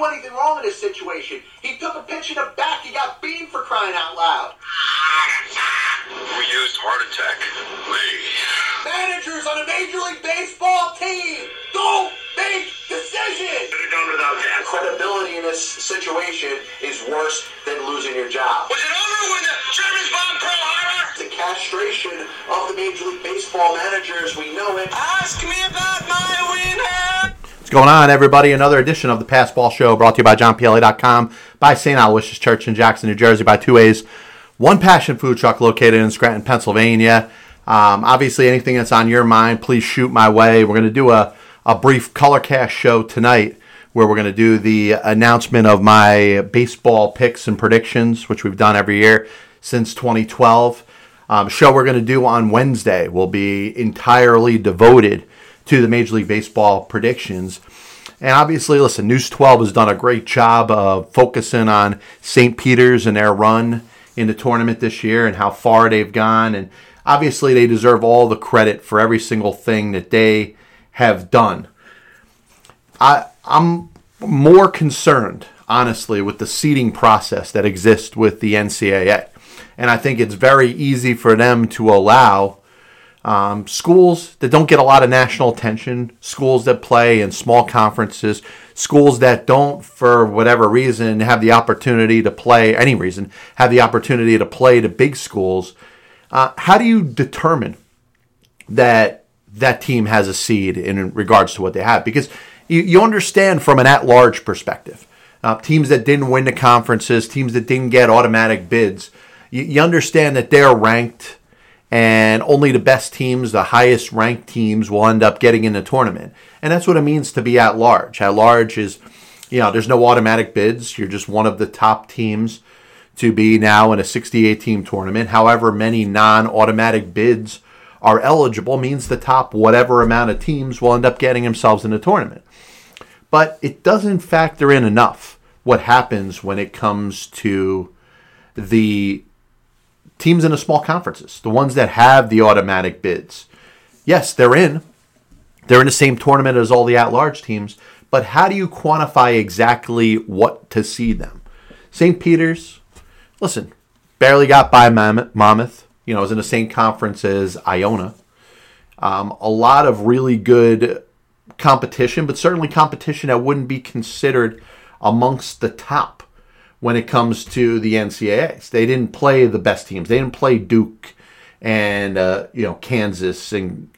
do anything wrong in this situation. He took a pitch in the back. He got beamed for crying out loud. Who used heart attack? Managers on a Major League Baseball team don't make decisions. Could have done without that. Credibility in this situation is worse than losing your job. Was it over when the Germans bombed Pearl Harbor? The castration of the Major League Baseball managers, we know it. Ask me about my wiener. What's going on, everybody? Another edition of the Passball Show brought to you by JohnPLA.com, by St. Aloysius Church in Jackson, New Jersey, by Two Ways, one passion food truck located in Scranton, Pennsylvania. Um, obviously, anything that's on your mind, please shoot my way. We're going to do a, a brief color cast show tonight where we're going to do the announcement of my baseball picks and predictions, which we've done every year since 2012. Um, show we're going to do on Wednesday will be entirely devoted to the Major League Baseball predictions. And obviously, listen, News 12 has done a great job of focusing on St. Peter's and their run in the tournament this year and how far they've gone. And obviously, they deserve all the credit for every single thing that they have done. I, I'm more concerned, honestly, with the seeding process that exists with the NCAA. And I think it's very easy for them to allow um, schools that don't get a lot of national attention, schools that play in small conferences, schools that don't, for whatever reason, have the opportunity to play, any reason, have the opportunity to play to big schools. Uh, how do you determine that that team has a seed in regards to what they have? Because you, you understand from an at large perspective, uh, teams that didn't win the conferences, teams that didn't get automatic bids, you, you understand that they're ranked and only the best teams, the highest ranked teams, will end up getting in the tournament. And that's what it means to be at large. At large is, you know, there's no automatic bids. You're just one of the top teams to be now in a 68 team tournament. However, many non automatic bids are eligible means the top whatever amount of teams will end up getting themselves in the tournament. But it doesn't factor in enough what happens when it comes to the teams in the small conferences, the ones that have the automatic bids. Yes, they're in. They're in the same tournament as all the at-large teams, but how do you quantify exactly what to see them? St. Peter's, listen, barely got by Monmouth. You know, is in the same conference as Iona. Um, a lot of really good competition, but certainly competition that wouldn't be considered amongst the top when it comes to the NCAAs. They didn't play the best teams. They didn't play Duke and uh, you know Kansas and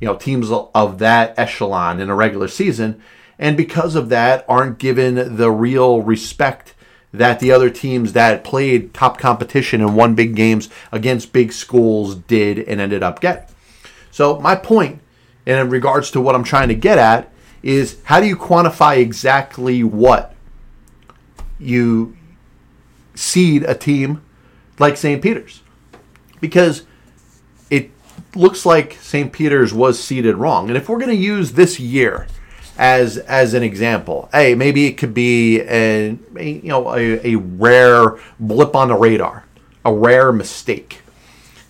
you know teams of that echelon in a regular season, and because of that, aren't given the real respect that the other teams that played top competition and won big games against big schools did and ended up getting. So my point in regards to what I'm trying to get at is how do you quantify exactly what you seed a team like St. Peter's? Because it looks like St. Peter's was seeded wrong. And if we're going to use this year as as an example, hey, maybe it could be a, you know a, a rare blip on the radar, a rare mistake.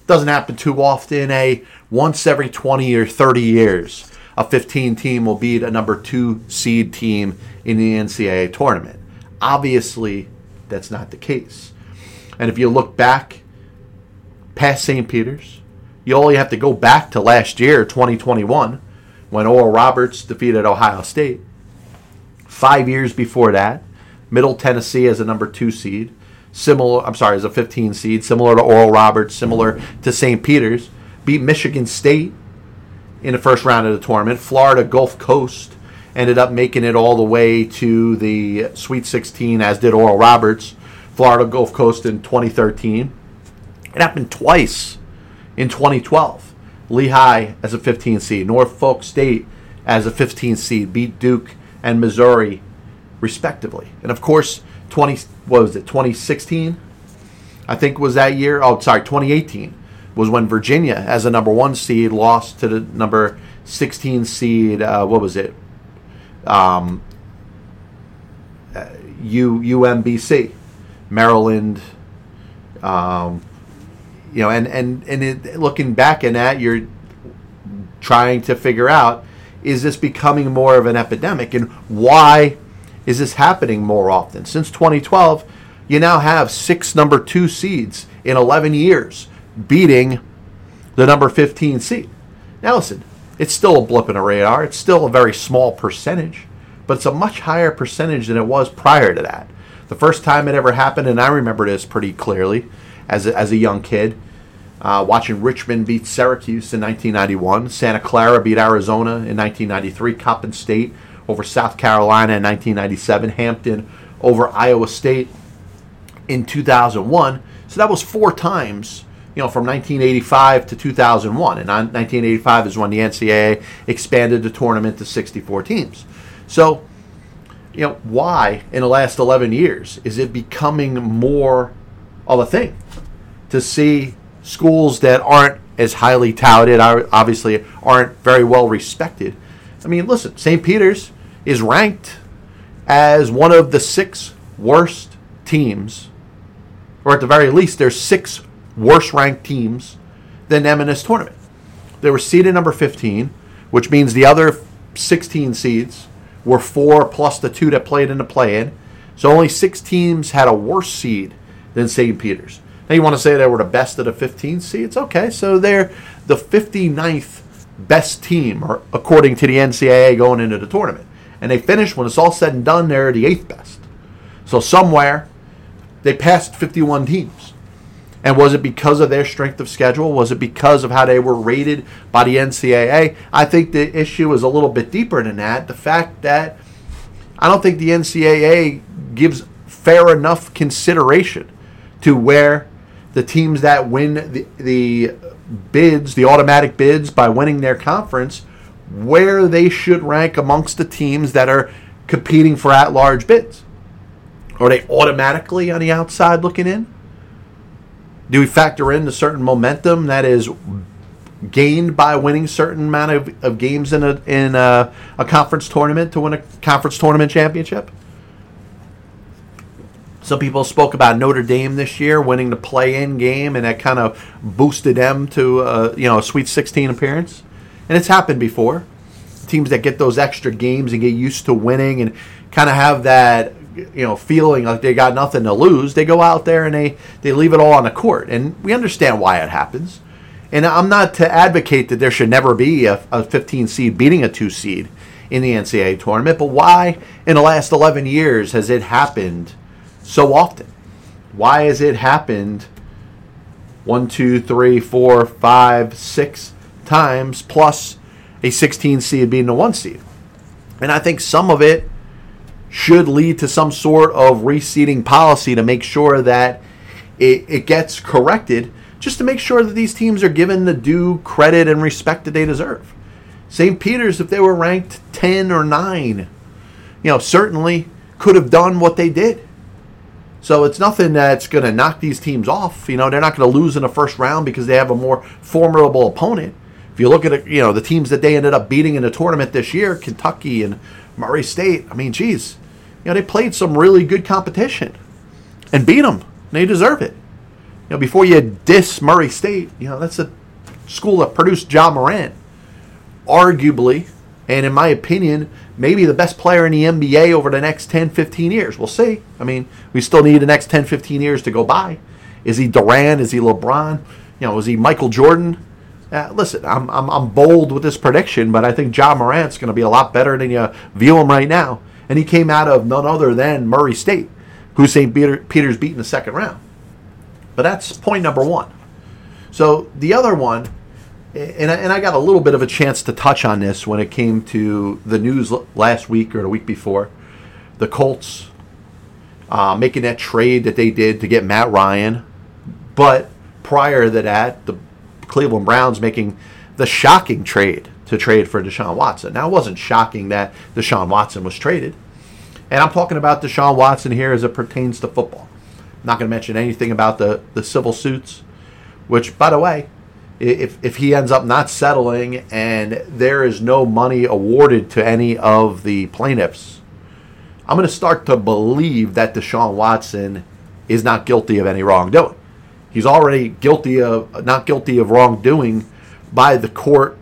Doesn't happen too often. A once every 20 or 30 years, a 15 team will beat a number two seed team in the NCAA tournament. Obviously, that's not the case. And if you look back past St. Peter's, you only have to go back to last year, 2021, when Oral Roberts defeated Ohio State. Five years before that, Middle Tennessee as a number two seed, similar, I'm sorry, as a 15 seed, similar to Oral Roberts, similar to St. Peter's, beat Michigan State in the first round of the tournament. Florida Gulf Coast ended up making it all the way to the Sweet 16, as did Oral Roberts. Florida Gulf Coast in 2013. It happened twice in 2012. Lehigh as a 15 seed, Norfolk State as a 15 seed, beat Duke and Missouri respectively. And of course, 20 what was it? 2016, I think was that year. Oh, sorry, 2018 was when Virginia, as a number one seed, lost to the number 16 seed. Uh, what was it? Um, U UMBC, Maryland. Um, you know, and and and it, looking back in that, you're trying to figure out is this becoming more of an epidemic, and why is this happening more often? Since 2012, you now have six number two seeds in 11 years beating the number 15 seed. Now, listen, it's still a blip in a radar. It's still a very small percentage, but it's a much higher percentage than it was prior to that. The first time it ever happened, and I remember this pretty clearly as a, as a young kid, uh, watching Richmond beat Syracuse in 1991, Santa Clara beat Arizona in 1993, Coppin State over South Carolina in 1997, Hampton over Iowa State in 2001. So that was four times, you know, from 1985 to 2001. And 1985 is when the NCAA expanded the tournament to 64 teams. So, you know, why in the last 11 years is it becoming more of a thing to see schools that aren't as highly touted, obviously aren't very well respected. I mean, listen, St. Peter's is ranked as one of the six worst teams, or at the very least, there's six worse ranked teams than them in this tournament. They were seeded number 15, which means the other 16 seeds were four plus the two that played in the play in. So only six teams had a worse seed than St. Peter's. Now you want to say they were the best of the 15 seeds? Okay, so they're the 59th best team, or according to the NCAA, going into the tournament. And they finished when it's all said and done, they're the eighth best. So somewhere they passed 51 teams. And was it because of their strength of schedule? Was it because of how they were rated by the NCAA? I think the issue is a little bit deeper than that. The fact that I don't think the NCAA gives fair enough consideration to where the teams that win the, the bids, the automatic bids by winning their conference, where they should rank amongst the teams that are competing for at large bids. Are they automatically on the outside looking in? Do we factor in a certain momentum that is gained by winning certain amount of, of games in a in a, a conference tournament to win a conference tournament championship? Some people spoke about Notre Dame this year winning the play-in game, and that kind of boosted them to uh, you know a Sweet 16 appearance. And it's happened before. Teams that get those extra games and get used to winning and kind of have that you know feeling like they got nothing to lose, they go out there and they they leave it all on the court. And we understand why it happens. And I'm not to advocate that there should never be a, a 15 seed beating a two seed in the NCAA tournament, but why in the last 11 years has it happened? so often? Why has it happened one, two, three, four, five, six times plus a 16 seed being a one seed? And I think some of it should lead to some sort of reseeding policy to make sure that it, it gets corrected, just to make sure that these teams are given the due credit and respect that they deserve. St. Peter's, if they were ranked 10 or 9, you know, certainly could have done what they did. So it's nothing that's going to knock these teams off. You know, they're not going to lose in the first round because they have a more formidable opponent. If you look at you know the teams that they ended up beating in the tournament this year, Kentucky and Murray State. I mean, geez, you know they played some really good competition and beat them. They deserve it. You know, before you diss Murray State, you know that's a school that produced Ja Morant, arguably, and in my opinion, maybe the best player in the NBA over the next 10, 15 years. We'll see. I mean, we still need the next 10, 15 years to go by. Is he Durant? Is he LeBron? You know, is he Michael Jordan? Uh, listen, I'm, I'm, I'm bold with this prediction, but I think Ja Morant's going to be a lot better than you view him right now. And he came out of none other than Murray State, who St. Peter, Peter's beat in the second round. But that's point number one. So the other one and I, and I got a little bit of a chance to touch on this when it came to the news last week or the week before. The Colts uh, making that trade that they did to get Matt Ryan, but prior to that, the Cleveland Browns making the shocking trade to trade for Deshaun Watson. Now, it wasn't shocking that Deshaun Watson was traded. And I'm talking about Deshaun Watson here as it pertains to football. I'm not going to mention anything about the, the civil suits, which, by the way, if, if he ends up not settling and there is no money awarded to any of the plaintiffs, I'm going to start to believe that Deshaun Watson is not guilty of any wrongdoing. He's already guilty of not guilty of wrongdoing by the court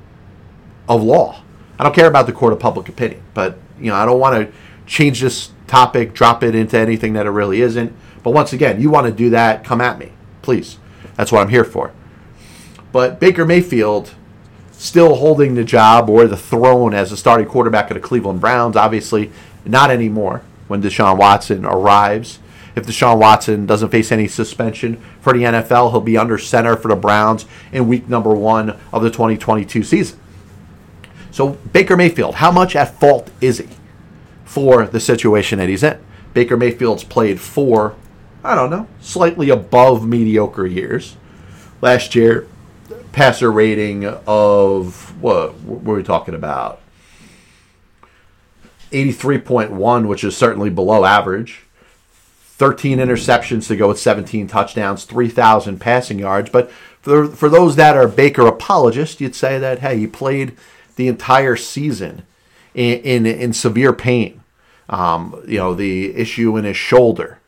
of law. I don't care about the court of public opinion, but you know I don't want to change this topic, drop it into anything that it really isn't. But once again, you want to do that, come at me, please. That's what I'm here for. But Baker Mayfield still holding the job or the throne as the starting quarterback of the Cleveland Browns. Obviously, not anymore when Deshaun Watson arrives. If Deshaun Watson doesn't face any suspension for the NFL, he'll be under center for the Browns in week number one of the 2022 season. So, Baker Mayfield, how much at fault is he for the situation that he's in? Baker Mayfield's played four, I don't know, slightly above mediocre years. Last year, passer rating of what, what were we talking about? 83.1, which is certainly below average. 13 interceptions to go with 17 touchdowns, 3,000 passing yards. But for, for those that are Baker apologists, you'd say that, hey, he played the entire season in, in, in severe pain. Um, you know, the issue in his shoulder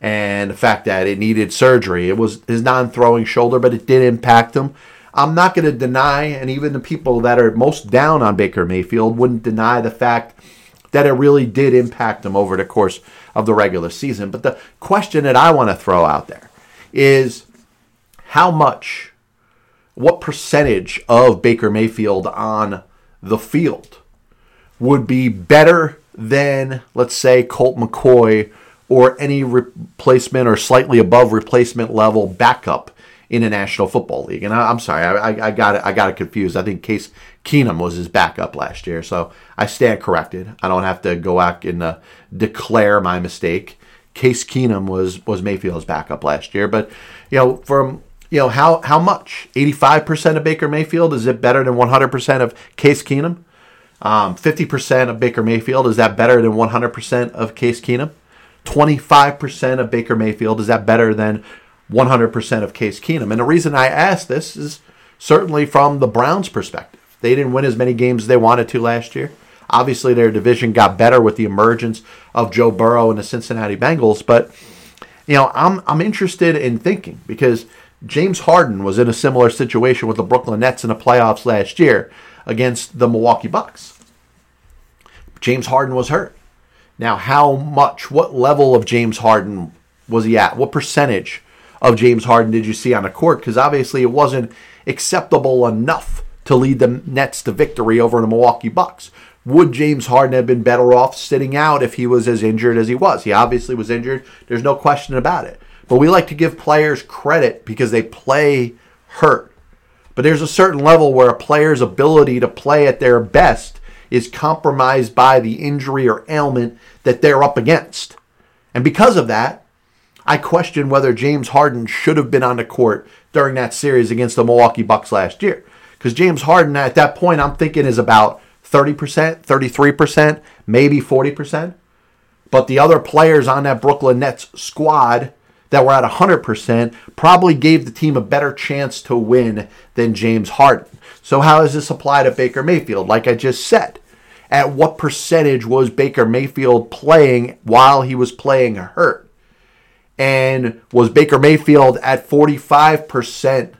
and the fact that it needed surgery. It was his non throwing shoulder, but it did impact him. I'm not going to deny, and even the people that are most down on Baker Mayfield wouldn't deny the fact that it really did impact them over the course of the regular season. But the question that I want to throw out there is how much, what percentage of Baker Mayfield on the field would be better than, let's say, Colt McCoy or any replacement or slightly above replacement level backup in the National Football League. And I, am sorry, I, I, got it, I got it confused. I think Case Keenum was his backup last year, so I stand corrected. I don't have to go back and uh, declare my mistake. Case Keenum was was Mayfield's backup last year, but you know from you know how how much 85% of Baker Mayfield is it better than 100% of Case Keenum? Um, 50% of Baker Mayfield is that better than 100% of Case Keenum? 25% of Baker Mayfield is that better than 100% of Case Keenum. And the reason I ask this is certainly from the Browns' perspective. They didn't win as many games as they wanted to last year. Obviously, their division got better with the emergence of Joe Burrow and the Cincinnati Bengals. But, you know, I'm, I'm interested in thinking because James Harden was in a similar situation with the Brooklyn Nets in the playoffs last year against the Milwaukee Bucks. James Harden was hurt. Now, how much, what level of James Harden was he at? What percentage of James Harden did you see on the court? Because obviously it wasn't acceptable enough to lead the Nets to victory over the Milwaukee Bucks. Would James Harden have been better off sitting out if he was as injured as he was? He obviously was injured. There's no question about it. But we like to give players credit because they play hurt. But there's a certain level where a player's ability to play at their best is compromised by the injury or ailment that they're up against. And because of that, I question whether James Harden should have been on the court during that series against the Milwaukee Bucks last year. Because James Harden, at that point, I'm thinking is about 30%, 33%, maybe 40%. But the other players on that Brooklyn Nets squad that were at 100% probably gave the team a better chance to win than James Harden. So, how does this apply to Baker Mayfield? Like I just said, at what percentage was Baker Mayfield playing while he was playing hurt? And was Baker Mayfield at 45%?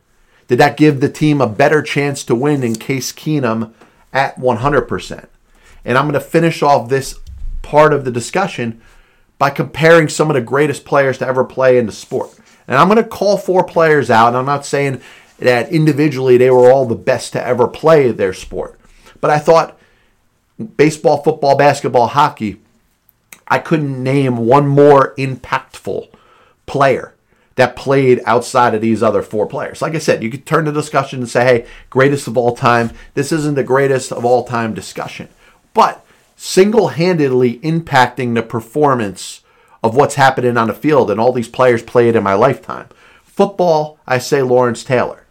Did that give the team a better chance to win in Case Keenum at 100%? And I'm going to finish off this part of the discussion by comparing some of the greatest players to ever play in the sport. And I'm going to call four players out. And I'm not saying that individually they were all the best to ever play their sport. But I thought baseball, football, basketball, hockey, I couldn't name one more impactful player that played outside of these other four players. Like I said, you could turn the discussion and say, hey, greatest of all time. This isn't the greatest of all time discussion. But single handedly impacting the performance of what's happening on the field, and all these players played in my lifetime. Football, I say Lawrence Taylor.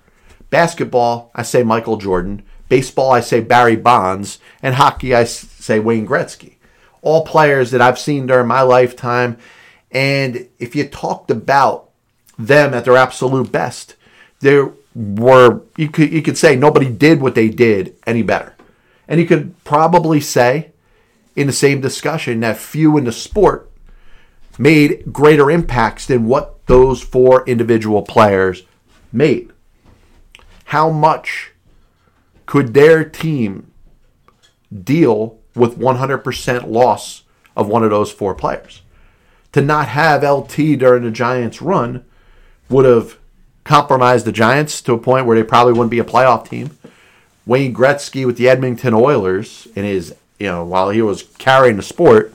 Basketball, I say Michael Jordan. Baseball, I say Barry Bonds. And hockey, I say Wayne Gretzky. All players that I've seen during my lifetime and if you talked about them at their absolute best, there were you could you could say nobody did what they did any better. And you could probably say in the same discussion that few in the sport made greater impacts than what those four individual players made. How much could their team deal with 100% loss of one of those four players. To not have LT during the Giants' run would have compromised the Giants to a point where they probably wouldn't be a playoff team. Wayne Gretzky with the Edmonton Oilers in his, you know, while he was carrying the sport,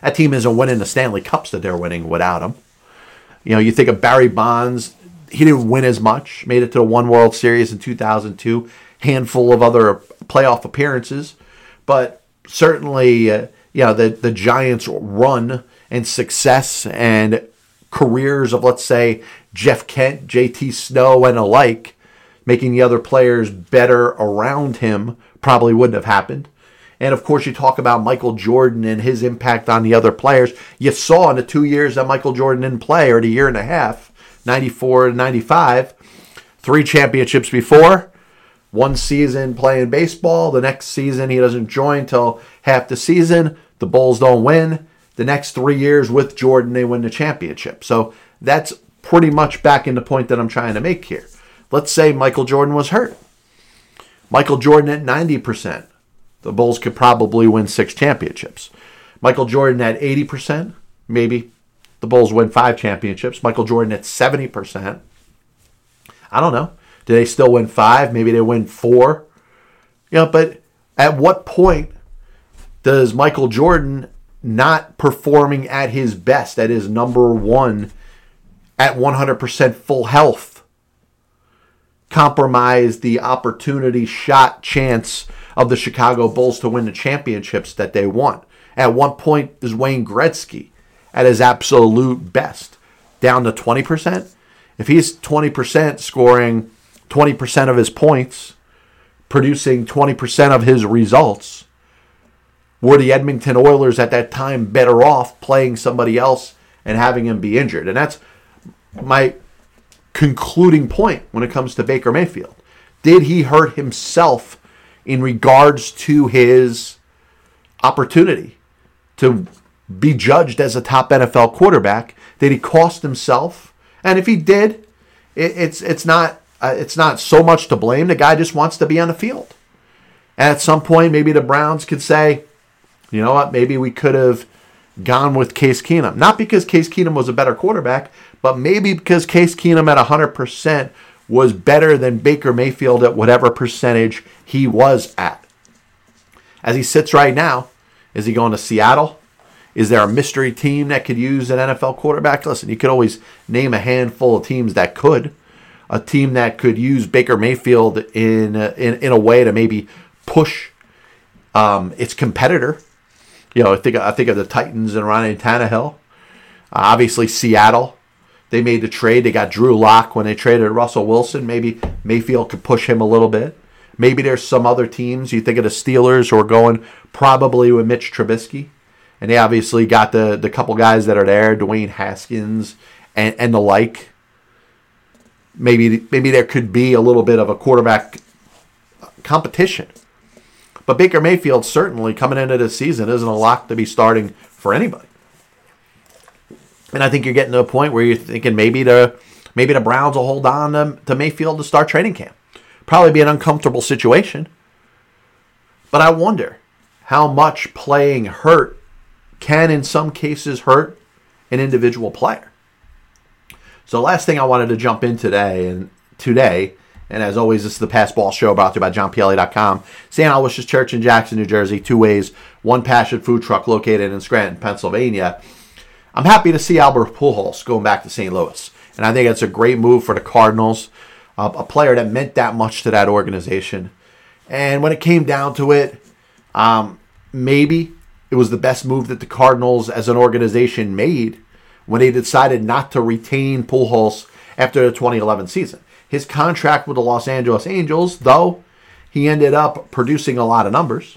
that team isn't winning the Stanley Cups that they're winning without him. You know, you think of Barry Bonds, he didn't win as much, made it to the one World Series in 2002, handful of other playoff appearances, but certainly, uh, you know, the, the Giants' run and success and careers of, let's say, Jeff Kent, JT Snow, and alike, making the other players better around him, probably wouldn't have happened. And of course, you talk about Michael Jordan and his impact on the other players. You saw in the two years that Michael Jordan didn't play, or the year and a half, 94 and 95, three championships before, one season playing baseball. The next season, he doesn't join till half the season. The Bulls don't win. The next three years with Jordan, they win the championship. So that's pretty much back in the point that I'm trying to make here. Let's say Michael Jordan was hurt. Michael Jordan at 90%. The Bulls could probably win six championships. Michael Jordan at 80%, maybe the Bulls win five championships. Michael Jordan at 70%. I don't know. Do they still win five? Maybe they win four. Know, but at what point does Michael Jordan not performing at his best, at his number one, at 100% full health, compromise the opportunity, shot, chance of the Chicago Bulls to win the championships that they want? At one point is Wayne Gretzky at his absolute best, down to 20%. If he's 20% scoring 20% of his points, producing 20% of his results, were the Edmonton Oilers at that time better off playing somebody else and having him be injured? And that's my concluding point when it comes to Baker Mayfield. Did he hurt himself in regards to his opportunity to be judged as a top NFL quarterback? Did he cost himself? And if he did, it, it's it's not uh, it's not so much to blame. The guy just wants to be on the field. And at some point, maybe the Browns could say, you know what, maybe we could have gone with Case Keenum. Not because Case Keenum was a better quarterback, but maybe because Case Keenum at 100% was better than Baker Mayfield at whatever percentage he was at. As he sits right now, is he going to Seattle? Is there a mystery team that could use an NFL quarterback? Listen, you could always name a handful of teams that could. A team that could use Baker Mayfield in in, in a way to maybe push um, its competitor. You know, I think I think of the Titans and Ryan Tannehill. Uh, obviously, Seattle. They made the trade. They got Drew Lock when they traded Russell Wilson. Maybe Mayfield could push him a little bit. Maybe there's some other teams. You think of the Steelers who are going probably with Mitch Trubisky and they obviously got the the couple guys that are there, Dwayne Haskins and and the like. Maybe maybe there could be a little bit of a quarterback competition. But Baker Mayfield certainly coming into this season isn't a lock to be starting for anybody. And I think you're getting to a point where you're thinking maybe the maybe the Browns will hold on to, to Mayfield to start training camp. Probably be an uncomfortable situation. But I wonder how much playing hurt can in some cases hurt an individual player. So last thing I wanted to jump in today and today, and as always, this is the Pass Ball Show brought to you by JohnPLA.com. St. Aloysius Church in Jackson, New Jersey, two ways, one passion food truck located in Scranton, Pennsylvania. I'm happy to see Albert Pujols going back to St. Louis, and I think it's a great move for the Cardinals, uh, a player that meant that much to that organization. And when it came down to it, um, maybe it was the best move that the Cardinals as an organization made when they decided not to retain Pujols after the 2011 season. His contract with the Los Angeles Angels, though, he ended up producing a lot of numbers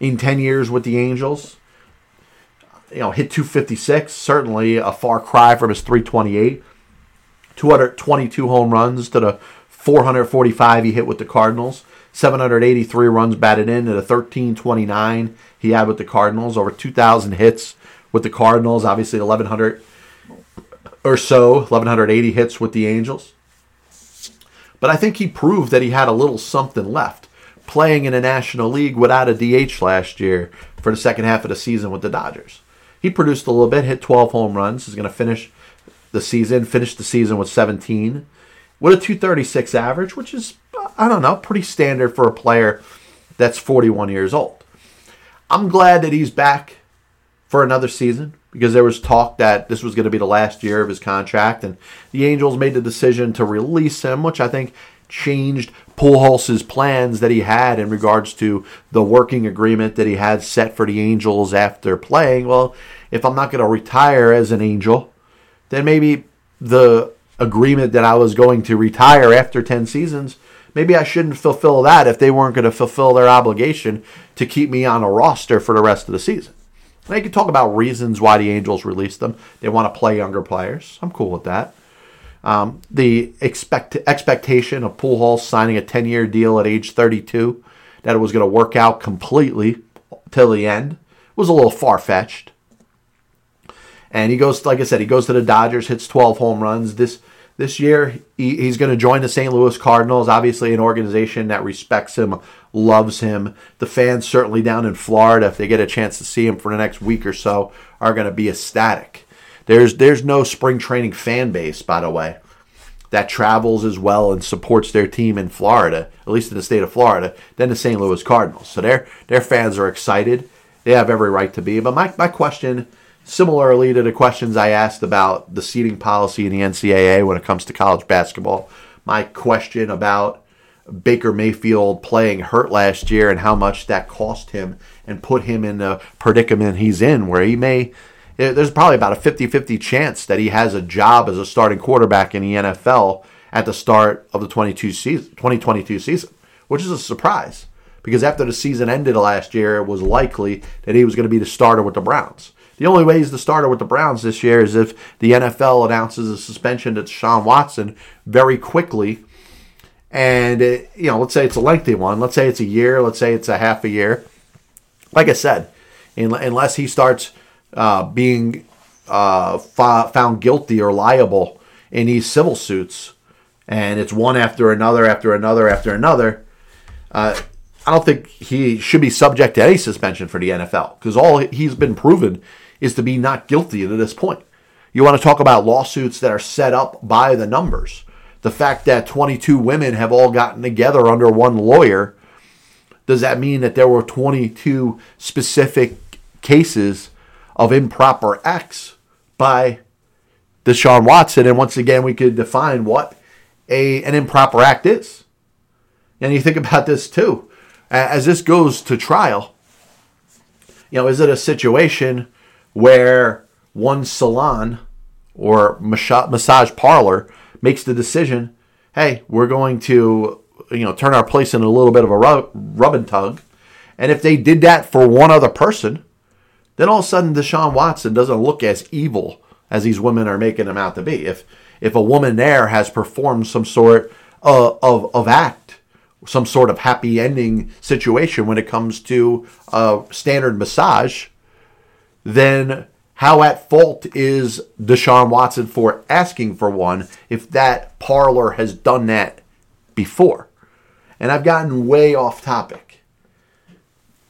in 10 years with the Angels. You know, hit 256, certainly a far cry from his 328. 222 home runs to the 445 he hit with the Cardinals. 783 runs batted in at a 1329 he had with the Cardinals, over 2,000 hits with the Cardinals, obviously 1,100 or so, 1,180 hits with the Angels. But I think he proved that he had a little something left. playing in a National League without a DH last year for the second half of the season with the Dodgers. He produced a little bit, hit 12 home runs. He's going to finish the season, finish the season with 17 with a 236 average, which is, I don't know, pretty standard for a player that's 41 years old. I'm glad that he's back for another season because there was talk that this was going to be the last year of his contract, and the Angels made the decision to release him, which I think changed Pujols' plans that he had in regards to the working agreement that he had set for the Angels after playing. Well, if I'm not going to retire as an Angel, then maybe the agreement that I was going to retire after 10 seasons, maybe I shouldn't fulfill that if they weren't going to fulfill their obligation to keep me on a roster for the rest of the season. They could talk about reasons why the Angels released them. They want to play younger players. I'm cool with that. Um, the expect expectation of Pujols signing a 10 year deal at age 32, that it was going to work out completely till the end, was a little far fetched. And he goes, like I said, he goes to the Dodgers, hits 12 home runs. This this year, he, he's going to join the St. Louis Cardinals, obviously an organization that respects him, loves him. The fans, certainly down in Florida, if they get a chance to see him for the next week or so, are going to be ecstatic. There's there's no spring training fan base, by the way, that travels as well and supports their team in Florida, at least in the state of Florida, than the St. Louis Cardinals. So their their fans are excited. They have every right to be. But my, my question Similarly to the questions I asked about the seeding policy in the NCAA when it comes to college basketball, my question about Baker Mayfield playing hurt last year and how much that cost him and put him in the predicament he's in, where he may, eh, there's probably about a 50 50 chance that he has a job as a starting quarterback in the NFL at the start of the 22 season, 2022 season, which is a surprise because after the season ended last year, it was likely that he was going to be the starter with the Browns. The only way he's the starter with the Browns this year is if the NFL announces a suspension to Sean Watson very quickly. And, it, you know, let's say it's a lengthy one. Let's say it's a year. Let's say it's a half a year. Like I said, unless he starts uh, being uh, found guilty or liable in these civil suits, and it's one after another, after another, after another, uh, I don't think he should be subject to any suspension for the NFL because all he's been proven is to be not guilty to this point. You want to talk about lawsuits that are set up by the numbers. The fact that 22 women have all gotten together under one lawyer, does that mean that there were 22 specific cases of improper acts by Deshaun Watson? And once again, we could define what a, an improper act is. And you think about this too. As this goes to trial, you know, is it a situation where one salon or massage parlor makes the decision, hey, we're going to you know turn our place in a little bit of a rub, rub and tug, and if they did that for one other person, then all of a sudden Deshaun Watson doesn't look as evil as these women are making him out to be. If if a woman there has performed some sort of, of, of act, some sort of happy ending situation when it comes to a standard massage, then how at fault is Deshaun Watson for asking for one if that parlor has done that before? And I've gotten way off topic.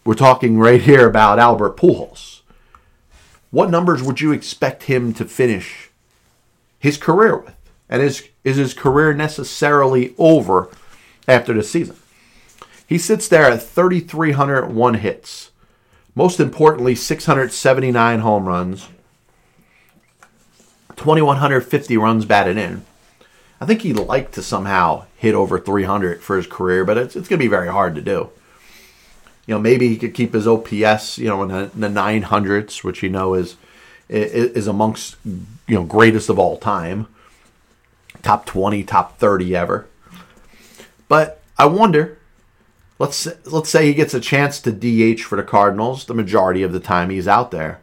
We're talking right here about Albert Pujols. What numbers would you expect him to finish his career with? And is, is his career necessarily over after the season? He sits there at 3,301 hits, most importantly, 679 home runs, 2,150 runs batted in. I think he'd like to somehow hit over 300 for his career, but it's, it's going to be very hard to do. You know, maybe he could keep his OPS, you know, in the, in the 900s, which you know is is amongst you know greatest of all time, top 20, top 30 ever. But I wonder Let's let's say he gets a chance to DH for the Cardinals the majority of the time he's out there.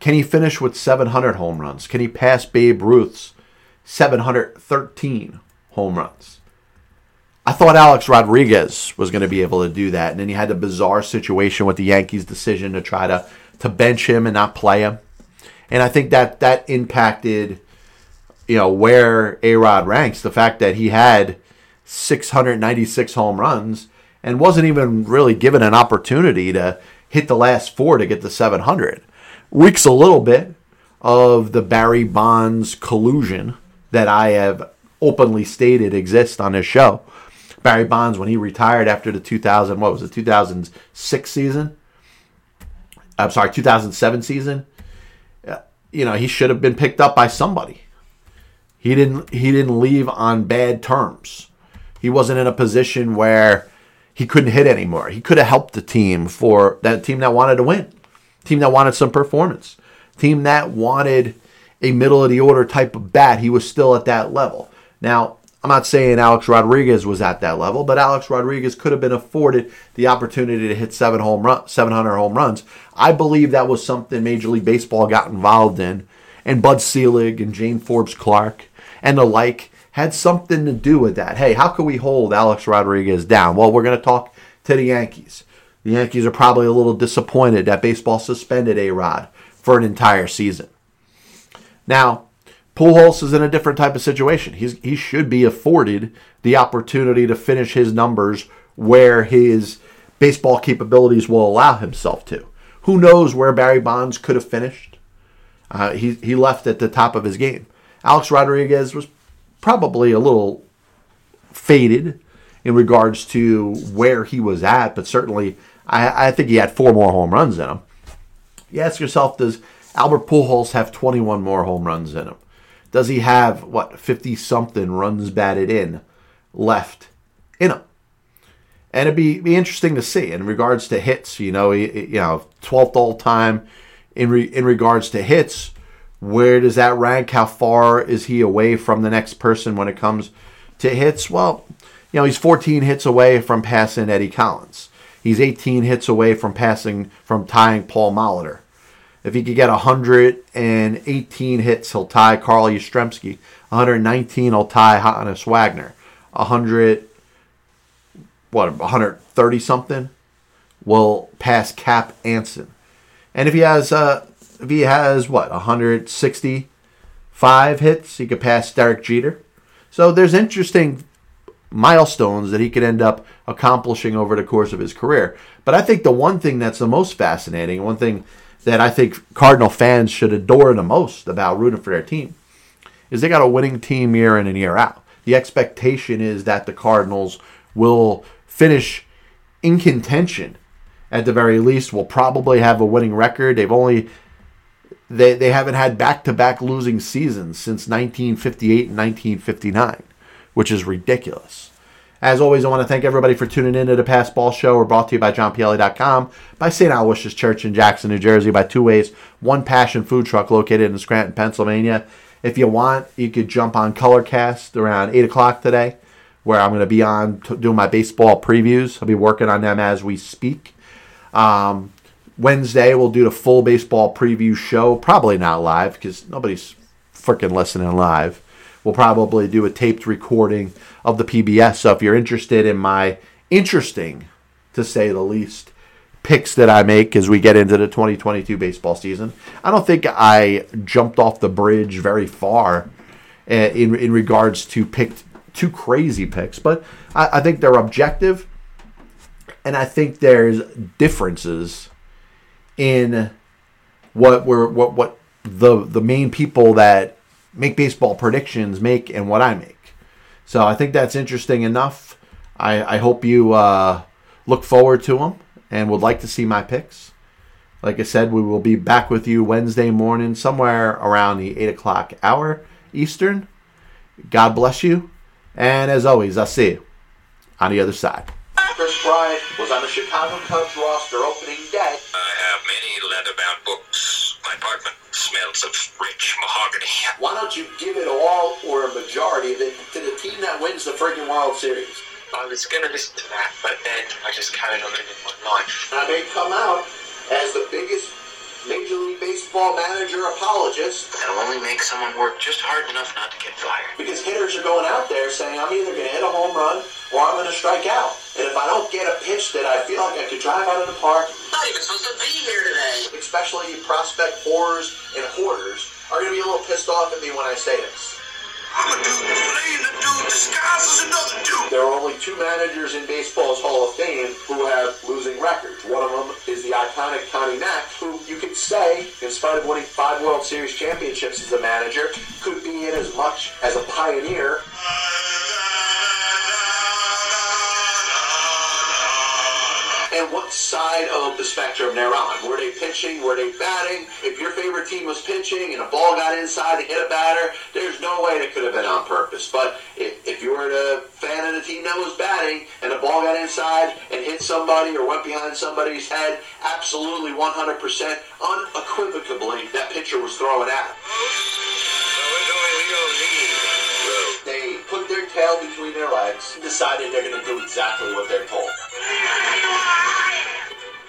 Can he finish with 700 home runs? Can he pass Babe Ruth's 713 home runs? I thought Alex Rodriguez was going to be able to do that, and then he had a bizarre situation with the Yankees' decision to try to to bench him and not play him, and I think that that impacted, you know, where A Rod ranks. The fact that he had 696 home runs and wasn't even really given an opportunity to hit the last four to get to 700. Reeks a little bit of the Barry Bonds collusion that I have openly stated exists on this show. Barry Bonds, when he retired after the 2000, what was it, 2006 season? I'm sorry, 2007 season. Uh, You know, he should have been picked up by somebody. He didn't. He didn't leave on bad terms. He wasn't in a position where he couldn't hit anymore. He could have helped the team for that team that wanted to win, team that wanted some performance, team that wanted a middle of the order type of bat. He was still at that level. Now, I'm not saying Alex Rodriguez was at that level, but Alex Rodriguez could have been afforded the opportunity to hit seven home run, 700 home runs. I believe that was something Major League Baseball got involved in, and Bud Selig and Jane Forbes Clark and the like had something to do with that. Hey, how can we hold Alex Rodriguez down? Well, we're going to talk to the Yankees. The Yankees are probably a little disappointed that baseball suspended A Rod for an entire season. Now, Pujols is in a different type of situation. He's, he should be afforded the opportunity to finish his numbers where his baseball capabilities will allow himself to. Who knows where Barry Bonds could have finished? Uh, he, he left at the top of his game. Alex Rodriguez was probably a little faded in regards to where he was at, but certainly I, I think he had four more home runs in him. You ask yourself, does Albert Pujols have 21 more home runs in him? Does he have, what, 50 something runs batted in left in him? And it'd be, be interesting to see in regards to hits. You know, he, you know, 12th all time in re, in regards to hits. Where does that rank? How far is he away from the next person when it comes to hits? Well, you know, he's 14 hits away from passing Eddie Collins. He's 18 hits away from passing from tying Paul Molitor. If he could get 118 hits, he'll tie Carl Yastrzemski. 119, he'll tie Honus Wagner. 100, what, 130 something will pass Cap Anson. And if he has, uh, if he has what, 165 hits, he could pass Derek Jeter. So there's interesting milestones that he could end up accomplishing over the course of his career. But I think the one thing that's the most fascinating, one thing that I think Cardinal fans should adore the most about rooting for their team, is they got a winning team year in and year out. The expectation is that the Cardinals will finish in contention at the very least. Will probably have a winning record. They've only they, they haven't had back to back losing seasons since 1958 and 1959, which is ridiculous. As always, I want to thank everybody for tuning in to the Pass Ball Show. We're brought to you by JohnPielli.com, by St. Aloysius Church in Jackson, New Jersey, by Two Ways, One Passion Food Truck located in Scranton, Pennsylvania. If you want, you could jump on Colorcast around 8 o'clock today, where I'm going to be on t- doing my baseball previews. I'll be working on them as we speak. Um, Wednesday, we'll do the full baseball preview show. Probably not live because nobody's freaking listening live. We'll probably do a taped recording of the PBS. So if you're interested in my interesting, to say the least, picks that I make as we get into the 2022 baseball season, I don't think I jumped off the bridge very far uh, in in regards to picked two crazy picks, but I, I think they're objective, and I think there's differences in what we're what what the the main people that make baseball predictions make and what I make. So I think that's interesting enough. I, I hope you uh, look forward to them and would like to see my picks. Like I said, we will be back with you Wednesday morning, somewhere around the 8 o'clock hour Eastern. God bless you. And as always, I'll see you on the other side. Kris Bryant was on the Chicago Cubs roster opening day. I have many leather-bound books. My apartment smells of rich mahogany. Why don't you give it all or a majority to the team that wins the friggin' World Series? I was going to listen to that, but then I just carried on living my life. I may come out as the biggest Major League Baseball manager apologist That'll only make someone work just hard enough not to get fired. because hitters are going out there saying I'm either going to hit a home run or I'm going to strike out. And if I don't get a pitch that I feel like I could drive out of the park, Not even supposed to be here today. especially prospect whores and hoarders, are going to be a little pissed off at me when I say this. I'm a dude playing a dude disguised as another dude. There are only two managers in baseball's Hall of Fame who have losing records. One of them is the iconic Connie Mack, who you could say, in spite of winning five World Series championships as a manager, could be in as much as a pioneer. Uh, What side of the spectrum they're on? Were they pitching? Were they batting? If your favorite team was pitching and a ball got inside and hit a batter, there's no way that could have been on purpose. But if, if you were a fan of the team that was batting and the ball got inside and hit somebody or went behind somebody's head, absolutely 100% unequivocally that pitcher was throwing at him. Tail between their legs and decided they're going to do exactly what they're told.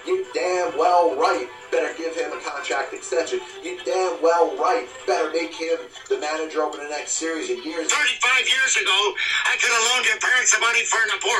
You damn well right better give him a contract extension. You damn well right better make him the manager over the next series of years. 35 years ago, I could have loaned your parents the money for an abortion.